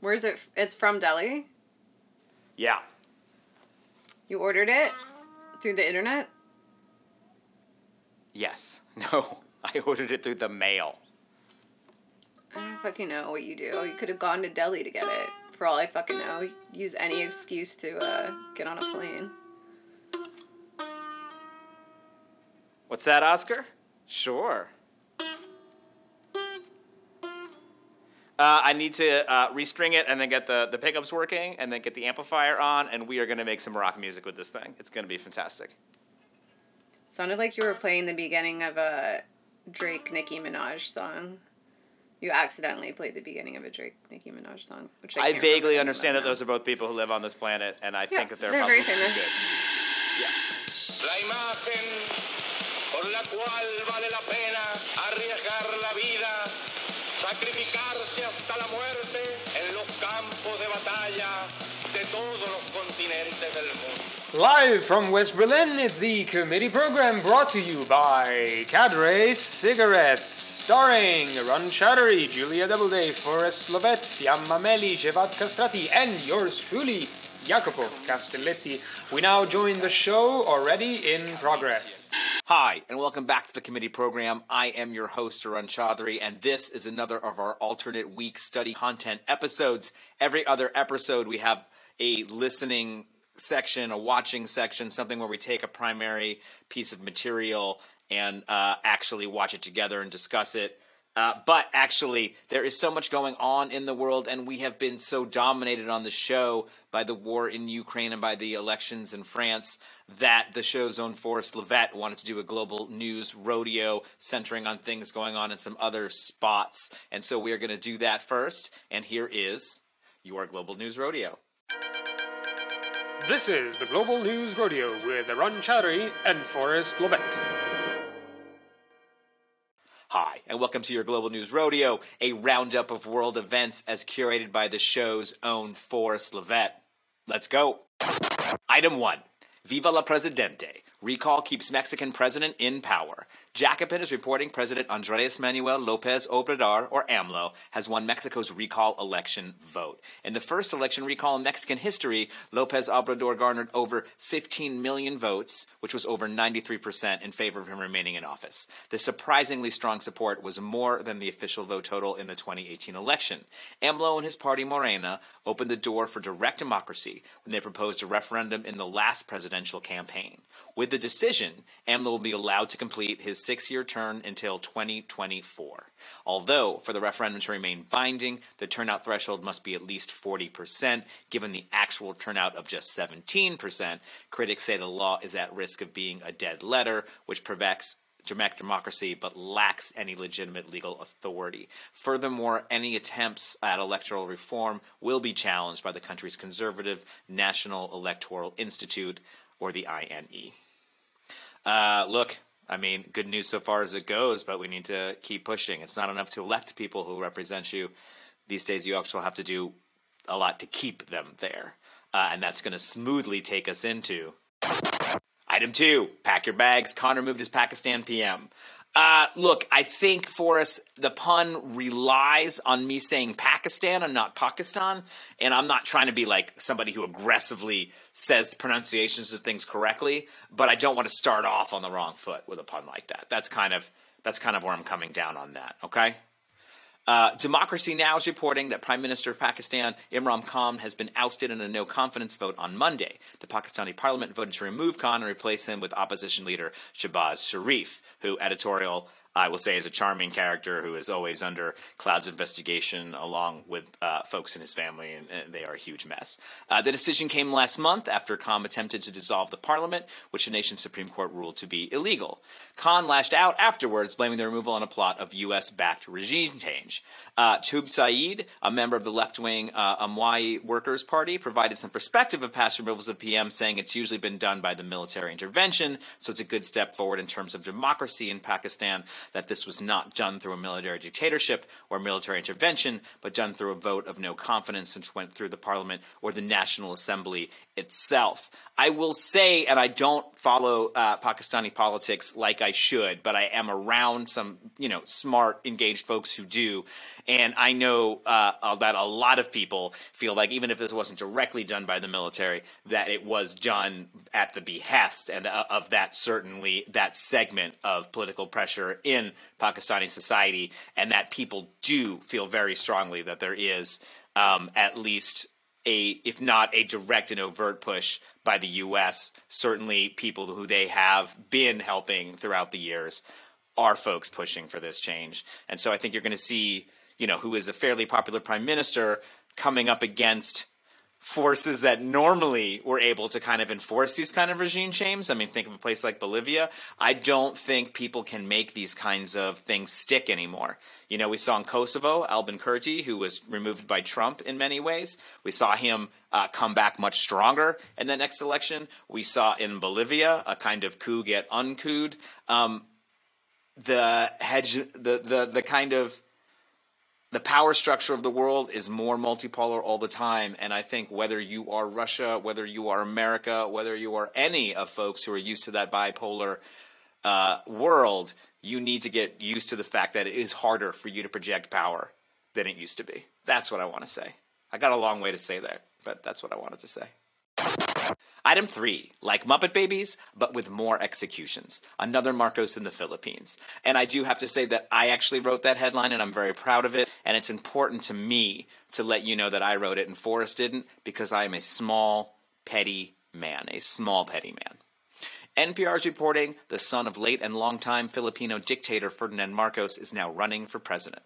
Where's it? f- It's from Delhi. Yeah. You ordered it through the internet. Yes. No. I ordered it through the mail. I don't fucking know what you do. You could have gone to Delhi to get it. For all I fucking know, use any excuse to uh, get on a plane. What's that, Oscar? Sure. Uh, I need to uh, restring it and then get the, the pickups working and then get the amplifier on, and we are going to make some rock music with this thing. It's going to be fantastic. sounded like you were playing the beginning of a Drake Nicki Minaj song. You accidentally played the beginning of a Drake Nicki Minaj song, which I, I can't vaguely understand of that those are both people who live on this planet, and I Yeah, think that they're, they're probably very famous. good. Yeah. La imagen por la cual vale la pena arriesgar la vida, sacrificarse hasta la muerte en los campos de batalla de todos los continentes del mundo. Live from West Berlin, it's the committee program brought to you by Cadre Cigarettes, starring Arun Chaudhary, Julia Doubleday, Forrest Lovette, Fiamma Meli, Xhevat Kastrati, and yours truly, Jacopo Castelletti. We now join the show already in progress. Hi, and welcome back to the committee program. I am your host, Arun Chaudhary, and this is another of our alternate week study content episodes. Every other episode, we have a listening section, a watching section, something where we take a primary piece of material and uh, actually watch it together and discuss it. Uh, but actually, there is so much going on in the world, and we have been so dominated on the show by the war in Ukraine and by the elections in France that the show's own Forrest Lovette wanted to do a global news rodeo centering on things going on in some other spots. And so we are going to do that first. And here is your global news rodeo. This is the Global News Rodeo with Arun Chaudhary and Forrest Lovette. Hi, and welcome to your Global News Rodeo, a roundup of world events as curated by the show's own Forrest Lovette. Let's go. Item 1 Viva la Presidente. Recall keeps Mexican president in power. Jacobin is reporting President Andres Manuel Lopez Obrador, or AMLO, has won Mexico's recall election vote. In the first election recall in Mexican history, Lopez Obrador garnered over 15 million votes, which was over 93% in favor of him remaining in office. The surprisingly strong support was more than the official vote total in the 2018 election. AMLO and his party Morena opened the door for direct democracy when they proposed a referendum in the last presidential campaign. With the decision, AMLO will be allowed to complete his six year term until 2024. Although, for the referendum to remain binding, the turnout threshold must be at least 40%, given the actual turnout of just 17%, critics say the law is at risk of being a dead letter, which prevents direct democracy but lacks any legitimate legal authority. Furthermore, any attempts at electoral reform will be challenged by the country's conservative National Electoral Institute, or the INE. Uh, look, I mean, good news so far as it goes, but we need to keep pushing. It's not enough to elect people who represent you. These days, you actually have to do a lot to keep them there. Uh, and that's going to smoothly take us into Item two, pack your bags. Connor moved his Pakistan PM. Uh, look, I think for us, the pun relies on me saying Pakistan and not Pakistan. And I'm not trying to be like somebody who aggressively says pronunciations of things correctly, but I don't want to start off on the wrong foot with a pun like that. That's kind of that's kind of where I'm coming down on that. Okay. Uh, Democracy Now! is reporting that Prime Minister of Pakistan Imran Khan has been ousted in a no confidence vote on Monday. The Pakistani parliament voted to remove Khan and replace him with opposition leader Shahbaz Sharif, who editorial I will say is a charming character who is always under clouds investigation along with uh, folks in his family, and, and they are a huge mess. Uh, the decision came last month after Khan attempted to dissolve the parliament, which the nation's Supreme Court ruled to be illegal. Khan lashed out afterwards, blaming the removal on a plot of U.S. backed regime change. Uh, Tube Saeed, a member of the left wing uh, Awami Workers' Party, provided some perspective of past removals of PM, saying it's usually been done by the military intervention, so it's a good step forward in terms of democracy in Pakistan that this was not done through a military dictatorship or military intervention, but done through a vote of no confidence, which went through the parliament or the National Assembly itself. I will say, and I don't follow uh, Pakistani politics like I should, but I am around some, you know, smart, engaged folks who do, and I know uh, that a lot of people feel like even if this wasn't directly done by the military, that it was done at the behest and uh, of that certainly that segment of political pressure in Pakistani society, and that people do feel very strongly that there is um, at least a, if not a direct and overt push by the U.S., certainly people who they have been helping throughout the years are folks pushing for this change. And so I think you're going to see, you know, who is a fairly popular prime minister coming up against forces that normally were able to kind of enforce these kind of regime changes. I mean, think of a place like Bolivia. I don't think people can make these kinds of things stick anymore. You know, we saw in Kosovo, Albin Kurti, who was removed by Trump in many ways. We saw him uh, come back much stronger in the next election. We saw in Bolivia a kind of coup get uncooed. Um, the hedge, the, the, the kind of the power structure of the world is more multipolar all the time. And I think whether you are Russia, whether you are America, whether you are any of folks who are used to that bipolar uh, world, you need to get used to the fact that it is harder for you to project power than it used to be. That's what I want to say. I got a long way to say there, but that's what I wanted to say. Item three, like Muppet Babies, but with more executions. Another Marcos in the Philippines. And I do have to say that I actually wrote that headline and I'm very proud of it. And it's important to me to let you know that I wrote it and Forrest didn't because I am a small, petty man. A small, petty man. NPR is reporting the son of late and longtime Filipino dictator Ferdinand Marcos is now running for president.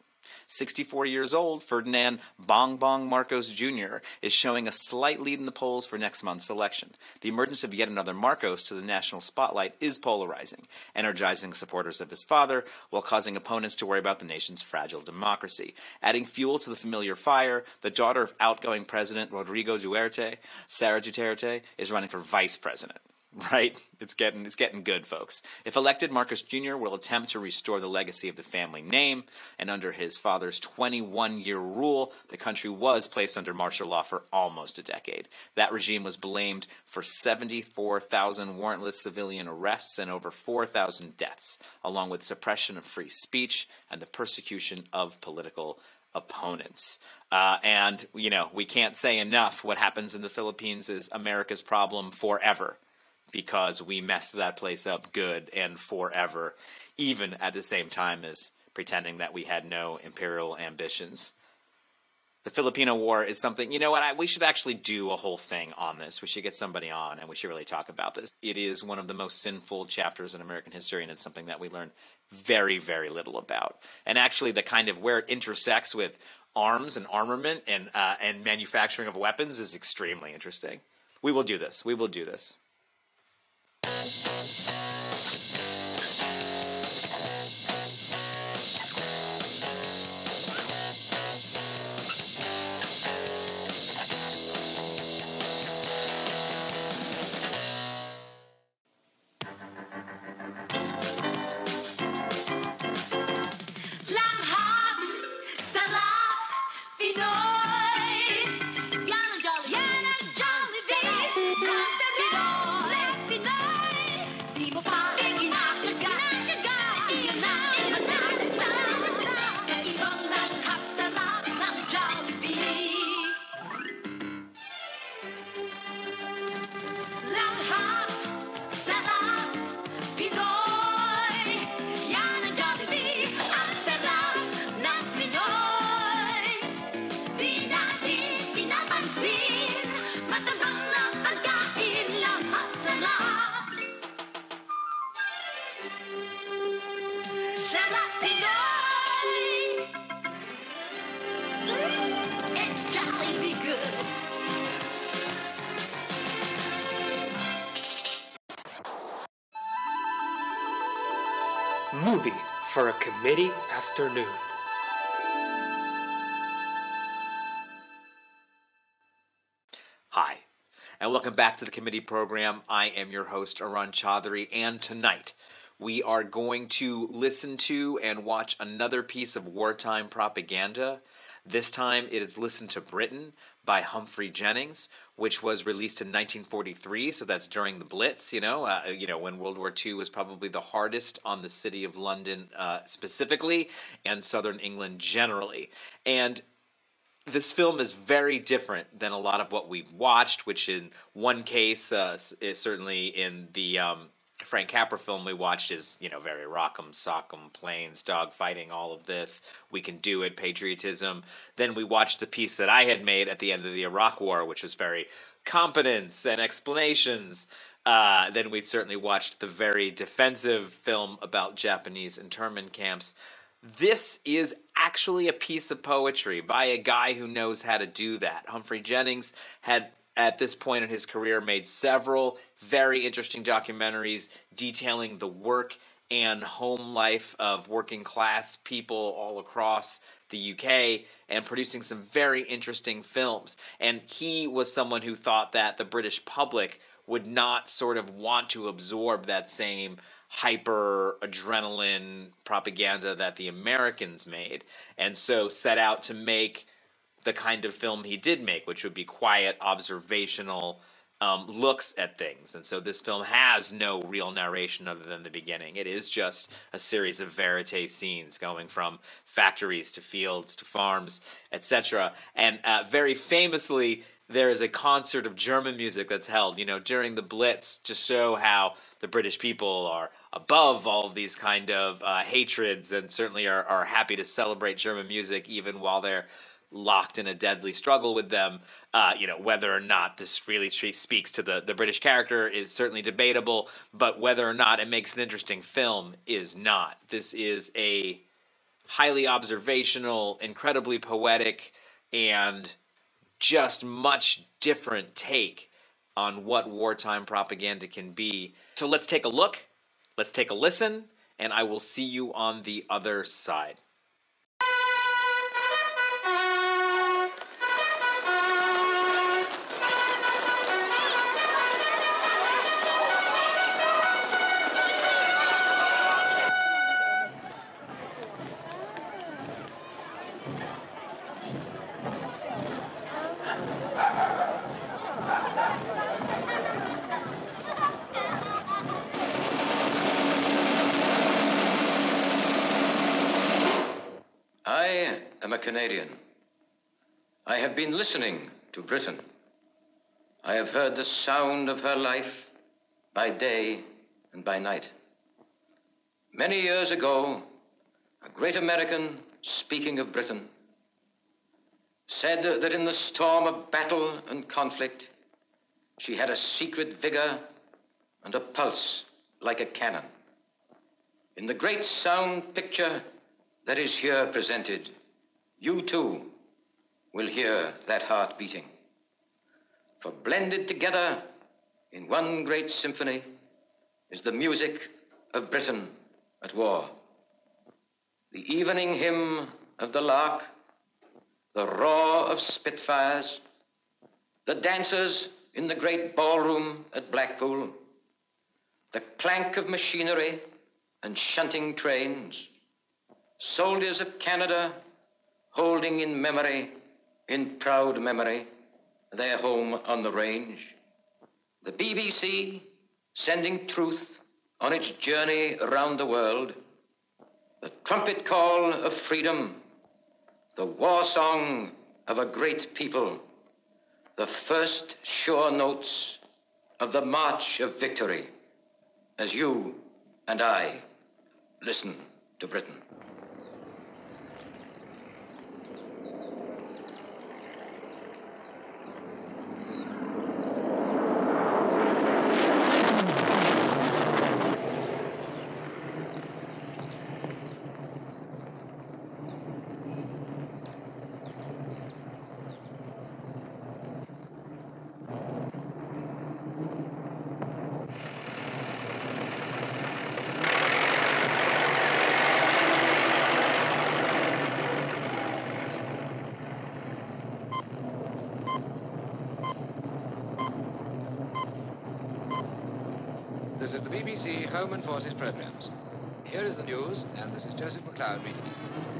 64 years old, Ferdinand Bong Bong Marcos Jr. is showing a slight lead in the polls for next month's election. The emergence of yet another Marcos to the national spotlight is polarizing, energizing supporters of his father while causing opponents to worry about the nation's fragile democracy. Adding fuel to the familiar fire, the daughter of outgoing President Rodrigo Duterte, Sara Duterte, is running for vice president. Right? It's getting it's getting good, folks. If elected, Marcos Jr. will attempt to restore the legacy of the family name, and under his father's 21-year rule, the country was placed under martial law for almost a decade. That regime was blamed for 74,000 warrantless civilian arrests and over 4,000 deaths, along with suppression of free speech and the persecution of political opponents. Uh, and, you know, we can't say enough what happens in the Philippines is America's problem forever because we messed that place up good and forever, even at the same time as pretending that we had no imperial ambitions. The Filipino War is something, you know what, I, we should actually do a whole thing on this. We should get somebody on and we should really talk about this. It is one of the most sinful chapters in American history, and it's something that we learn very, very little about. And actually, the kind of where it intersects with arms and armament and, uh, and manufacturing of weapons is extremely interesting. We will do this. We will do this. Langhap, committee afternoon. Hi, and welcome back to the committee program. I am your host, Arun Chaudhary, and tonight we are going to listen to and watch another piece of wartime propaganda This time it is Listen to Britain by Humphrey Jennings, which was released in 1943. So that's during the Blitz, you know, uh, you know when World War II was probably the hardest on the city of London uh, specifically and southern England generally. And this film is very different than a lot of what we've watched, which in one case uh, is certainly in the um, Frank Capra film we watched is you know very rock'em sock'em planes dog fighting all of this. We can do it patriotism. Then we watched the piece that I had made at the end of the Iraq War which was very competence and explanations. Uh, then we certainly watched the very defensive film about Japanese internment camps. This is actually a piece of poetry by a guy who knows how to do that. Humphrey Jennings had, at this point in his career, made several very interesting documentaries detailing the work and home life of working class people all across the UK and producing some very interesting films. And he was someone who thought that the British public would not sort of want to absorb that same hyper adrenaline propaganda that the Americans made, and so set out to make the kind of film he did make, which would be quiet, observational um, looks at things. And so this film has no real narration other than the beginning. It is just a series of verite scenes going from factories to fields to farms, etc. And uh, very famously, there is a concert of German music that's held, you know, during the Blitz to show how the British people are above all of these kind of uh, hatreds and certainly are, are happy to celebrate German music even while they're locked in a deadly struggle with them. Uh, you know, whether or not this really speaks to the, the British character is certainly debatable, but whether or not it makes an interesting film is not. This is a highly observational, incredibly poetic, and just much different take on what wartime propaganda can be. So let's take a look, let's take a listen, and I will see you on the other side. Am a Canadian. I have been listening to Britain. I have heard the sound of her life by day and by night. Many years ago, a great American, speaking of Britain, said that in the storm of battle and conflict, she had a secret vigor and a pulse like a cannon. In the great sound picture that is here presented, you too will hear that heart beating. For blended together in one great symphony is the music of Britain at war. The evening hymn of the lark, the roar of spitfires, the dancers in the great ballroom at Blackpool, the clank of machinery and shunting trains, soldiers of Canada holding in memory, in proud memory, their home on the range. The BBC sending truth on its journey around the world. The trumpet call of freedom, the war song of a great people, the first sure notes of the march of victory as you and I listen to Britain. This is the BBC Home and Forces programs. Here is the news, and this is Joseph McLeod reading it.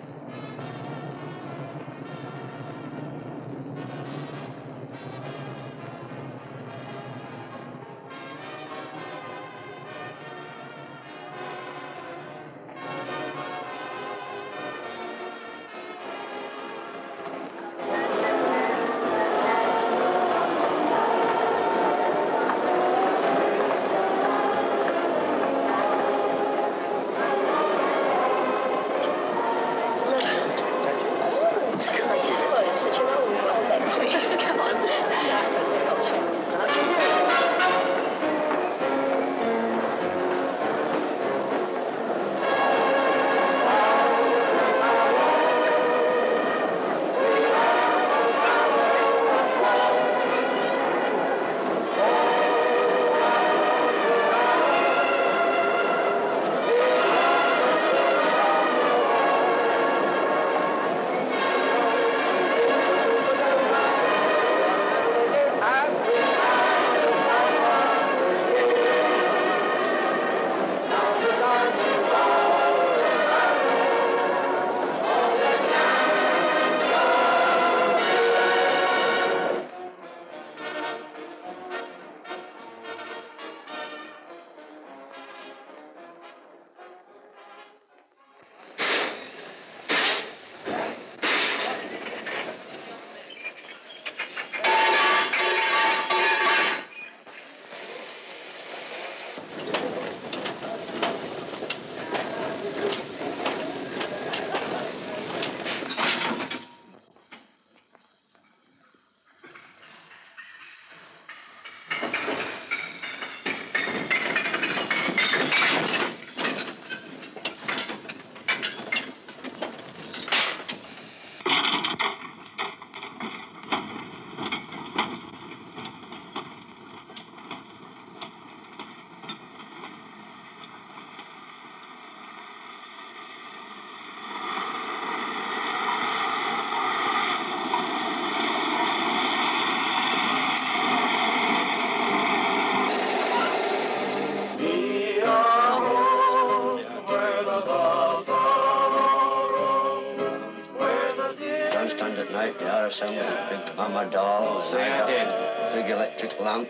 They are big mama dolls. Say I did. Big electric lamp.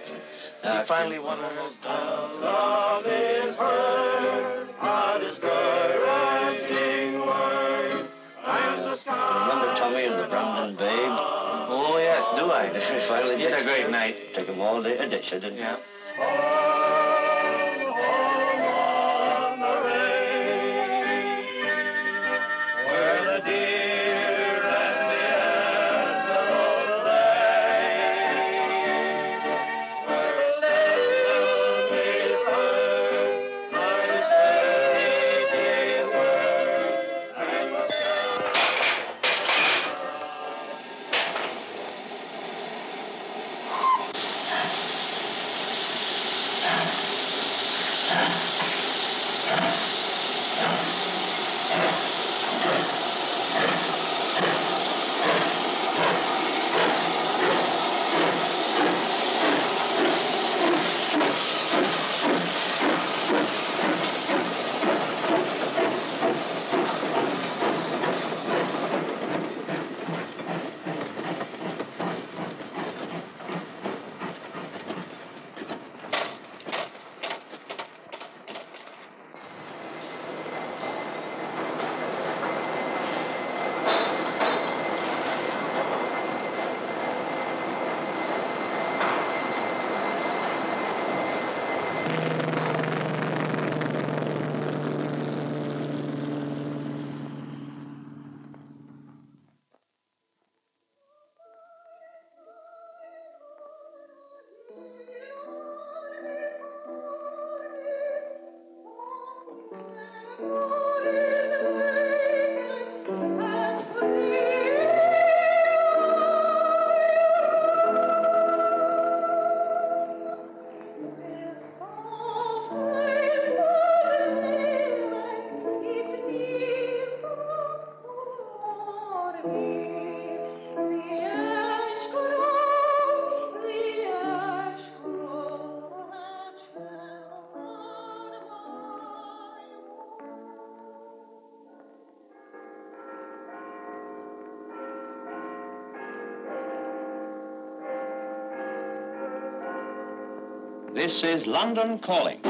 You uh, finally won her. Love is heard, a discouraging word, and the sky. Remember Tommy and the Brandon Babe? Oh, yes, do I? This is finally You had a great night. Take them all day to ditch, didn't Yeah. The sky. This is London Calling.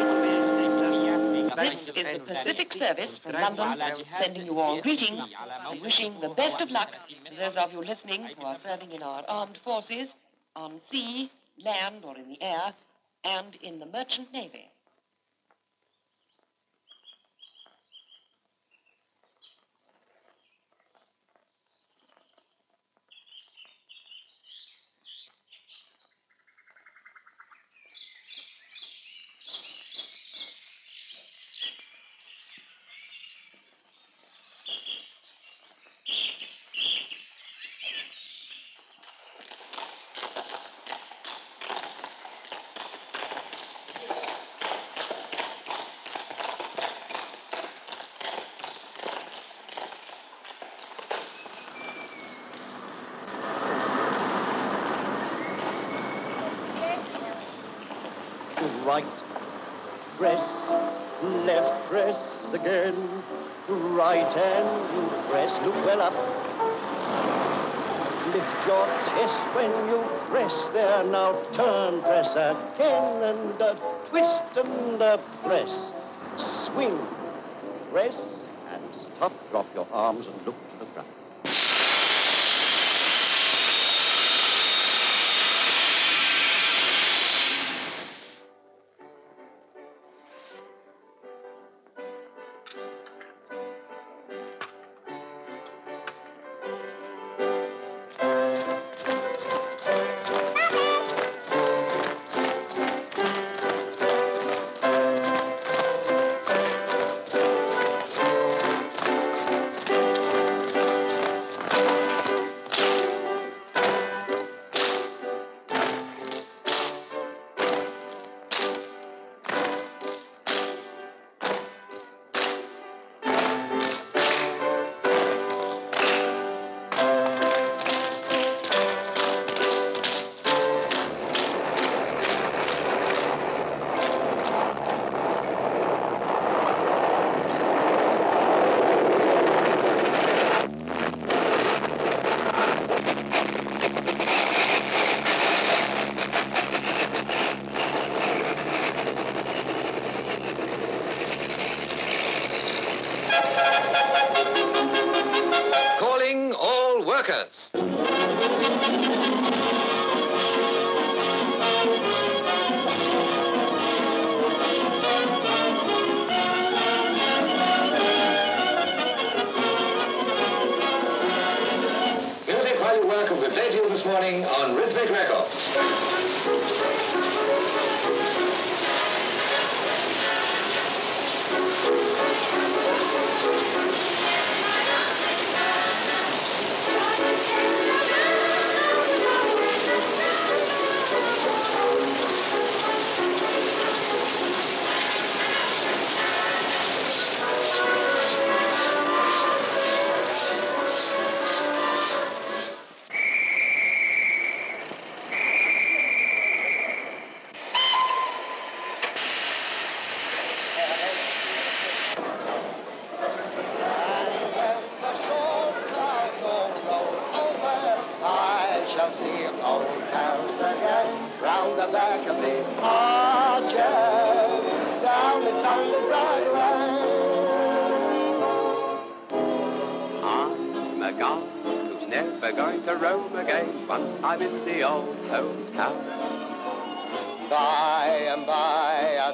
This is the Pacific Service from London, sending you all greetings and wishing the best of luck to those of you listening who are serving in our armed forces on sea, land, or in the air, and in the merchant navy. right press, left press again, right hand press, look well up. Lift your chest when you press there, now turn, press again, and a twist and a press. Swing, press, and stop, drop your arms and look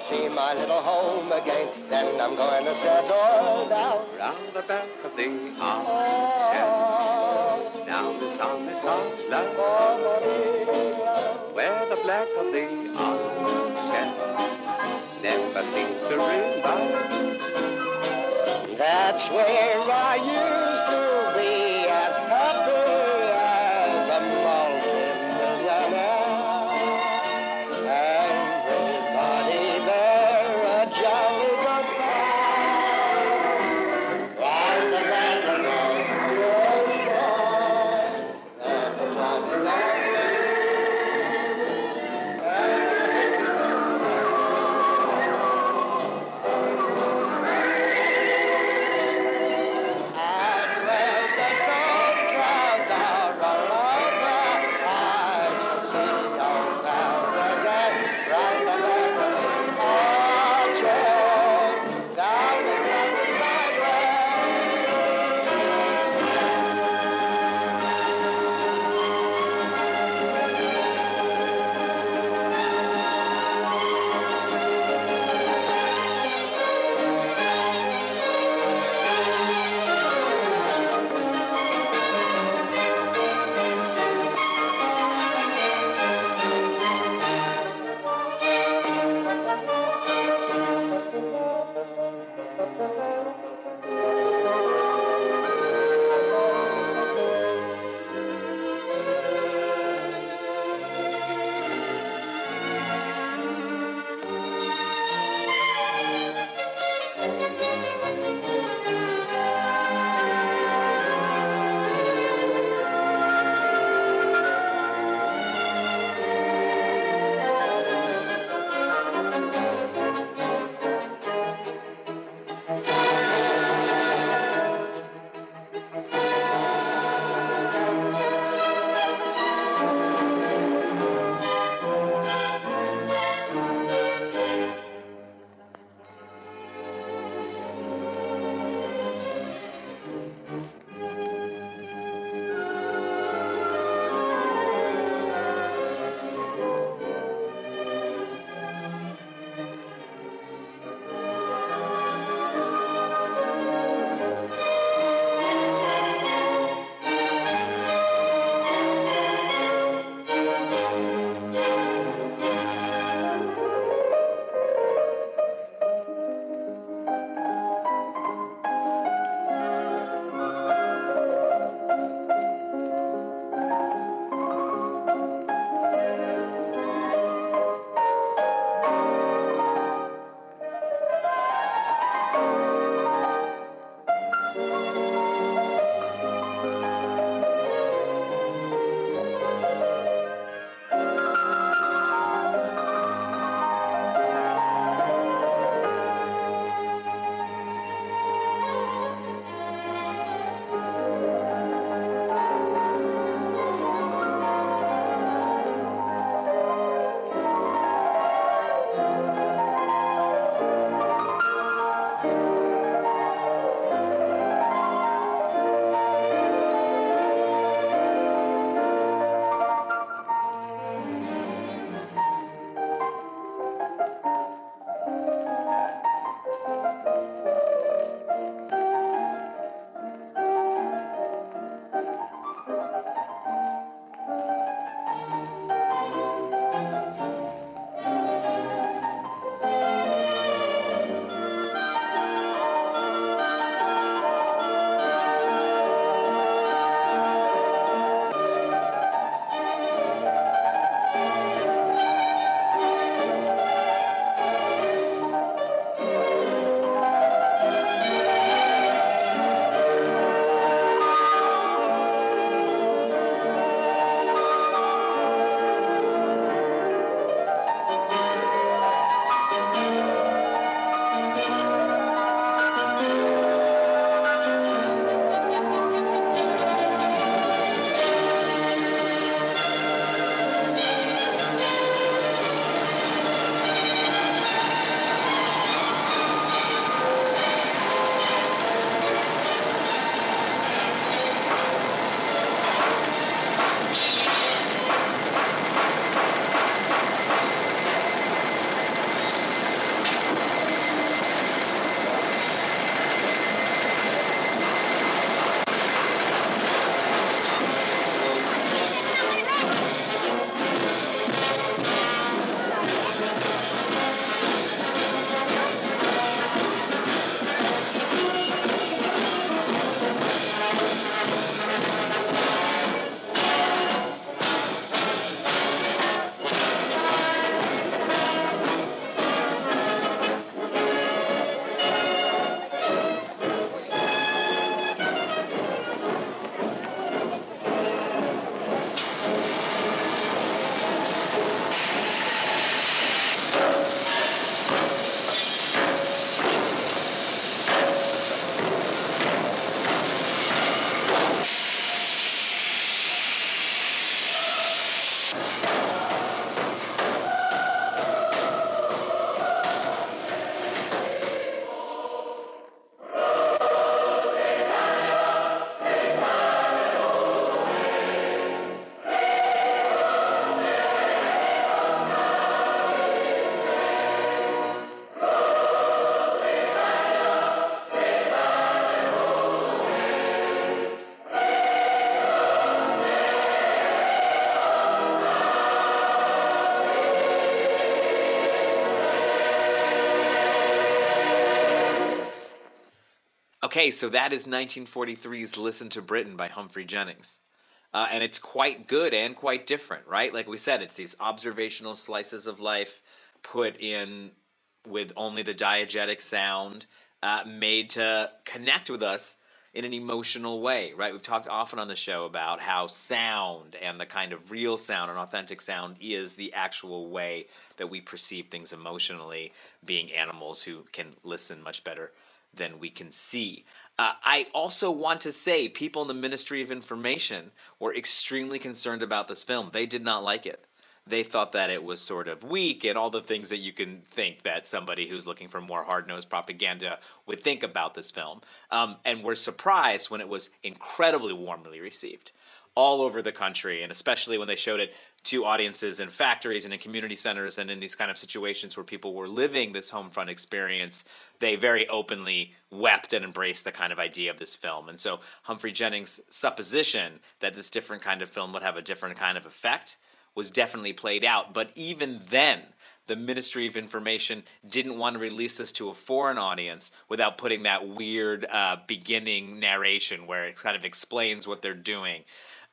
see my little home again, then I'm going to settle down. Round the back of the arches, down the Sunday Sunlight, where the black of the arches never seems to revive. That's where I used to be as happy Okay, so that is 1943's Listen to Britain by Humphrey Jennings. Uh, and it's quite good and quite different, right? Like we said, it's these observational slices of life put in with only the diegetic sound, uh, made to connect with us in an emotional way, right? We've talked often on the show about how sound and the kind of real sound and authentic sound is the actual way that we perceive things emotionally, being animals who can listen much better than we can see. Uh, I also want to say people in the Ministry of Information were extremely concerned about this film. They did not like it. They thought that it was sort of weak and all the things that you can think that somebody who's looking for more hard nosed propaganda would think about this film. Um, and were surprised when it was incredibly warmly received all over the country, and especially when they showed it to audiences in factories and in community centers and in these kind of situations where people were living this home front experience, they very openly wept and embraced the kind of idea of this film. And so Humphrey Jennings' supposition that this different kind of film would have a different kind of effect was definitely played out. But even then, the Ministry of Information didn't want to release this to a foreign audience without putting that weird uh, beginning narration where it kind of explains what they're doing.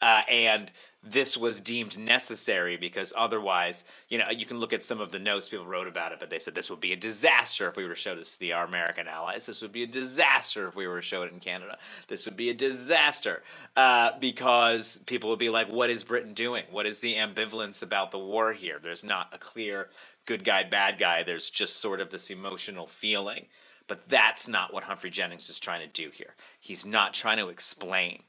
Uh, and this was deemed necessary because otherwise, you know, you can look at some of the notes people wrote about it, but they said this would be a disaster if we were to show this to the, our American allies. This would be a disaster if we were to show it in Canada. This would be a disaster uh, because people would be like, what is Britain doing? What is the ambivalence about the war here? There's not a clear good guy, bad guy. There's just sort of this emotional feeling. But that's not what Humphrey Jennings is trying to do here. He's not trying to explain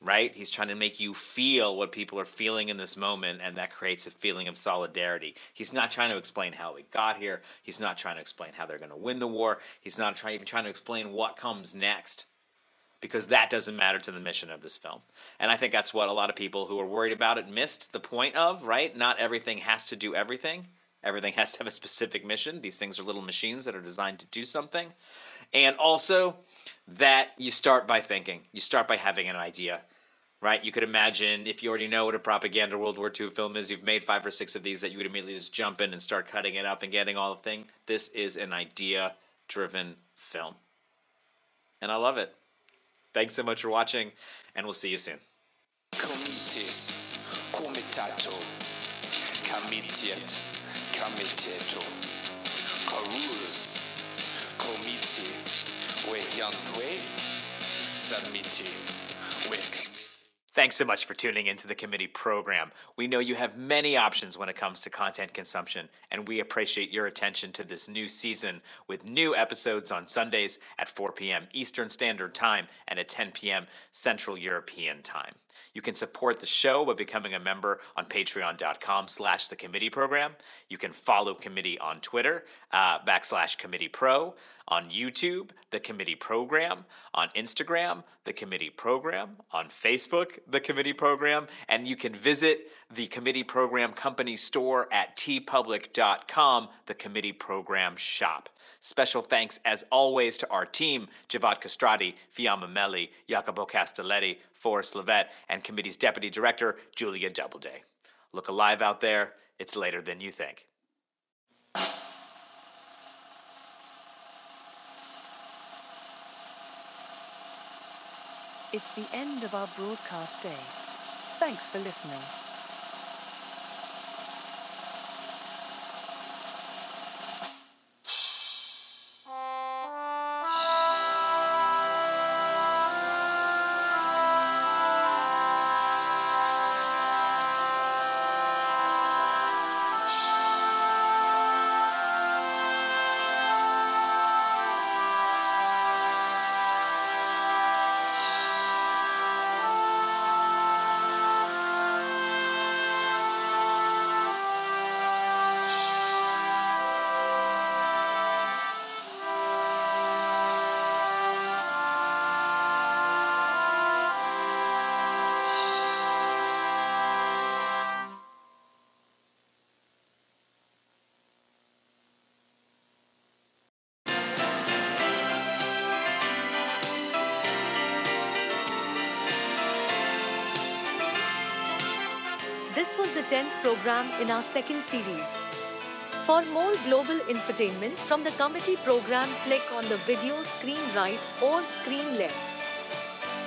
right? He's trying to make you feel what people are feeling in this moment, and that creates a feeling of solidarity. He's not trying to explain how we got here. He's not trying to explain how they're going to win the war. He's not trying, even trying to explain what comes next. Because that doesn't matter to the mission of this film. And I think that's what a lot of people who are worried about it missed the point of, right? Not everything has to do everything. Everything has to have a specific mission. These things are little machines that are designed to do something. And also, that you start by thinking. You start by having an idea, right? You could imagine if you already know what a propaganda World War II film is, you've made five or six of these that you would immediately just jump in and start cutting it up and getting all the thing. This is an idea driven film. And I love it. Thanks so much for watching, and we'll see you soon. Komite, komitato, comitiet, comiteto, karul, komite, we submiti, we Thanks so much for tuning into the committee program. We know you have many options when it comes to content consumption, and we appreciate your attention to this new season with new episodes on Sundays at 4 p.m. Eastern Standard Time and at 10 p.m. Central European Time. You can support the show by becoming a member on patreon.com slash the committee program. You can follow committee on Twitter, uh, backslash committee pro, on YouTube, the committee program, on Instagram, the committee program, on Facebook, the committee program, and you can visit the committee program company store at teepublic.com, the committee program shop. Special thanks, as always, to our team Xhevat Kastrati, Fiamma Meli, Jacopo Castelletti, Forrest Lovette, and committee's deputy director, Julia Doubleday. Look alive out there, it's later than you think. It's the end of our broadcast day. Thanks for listening. 10th program in our second series. For more global infotainment from the committee program, click on the video screen right or screen left.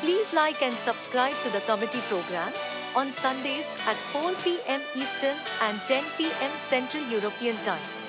Please like and subscribe to the committee program on Sundays at 4 p.m. Eastern and 10 p.m. Central European Time.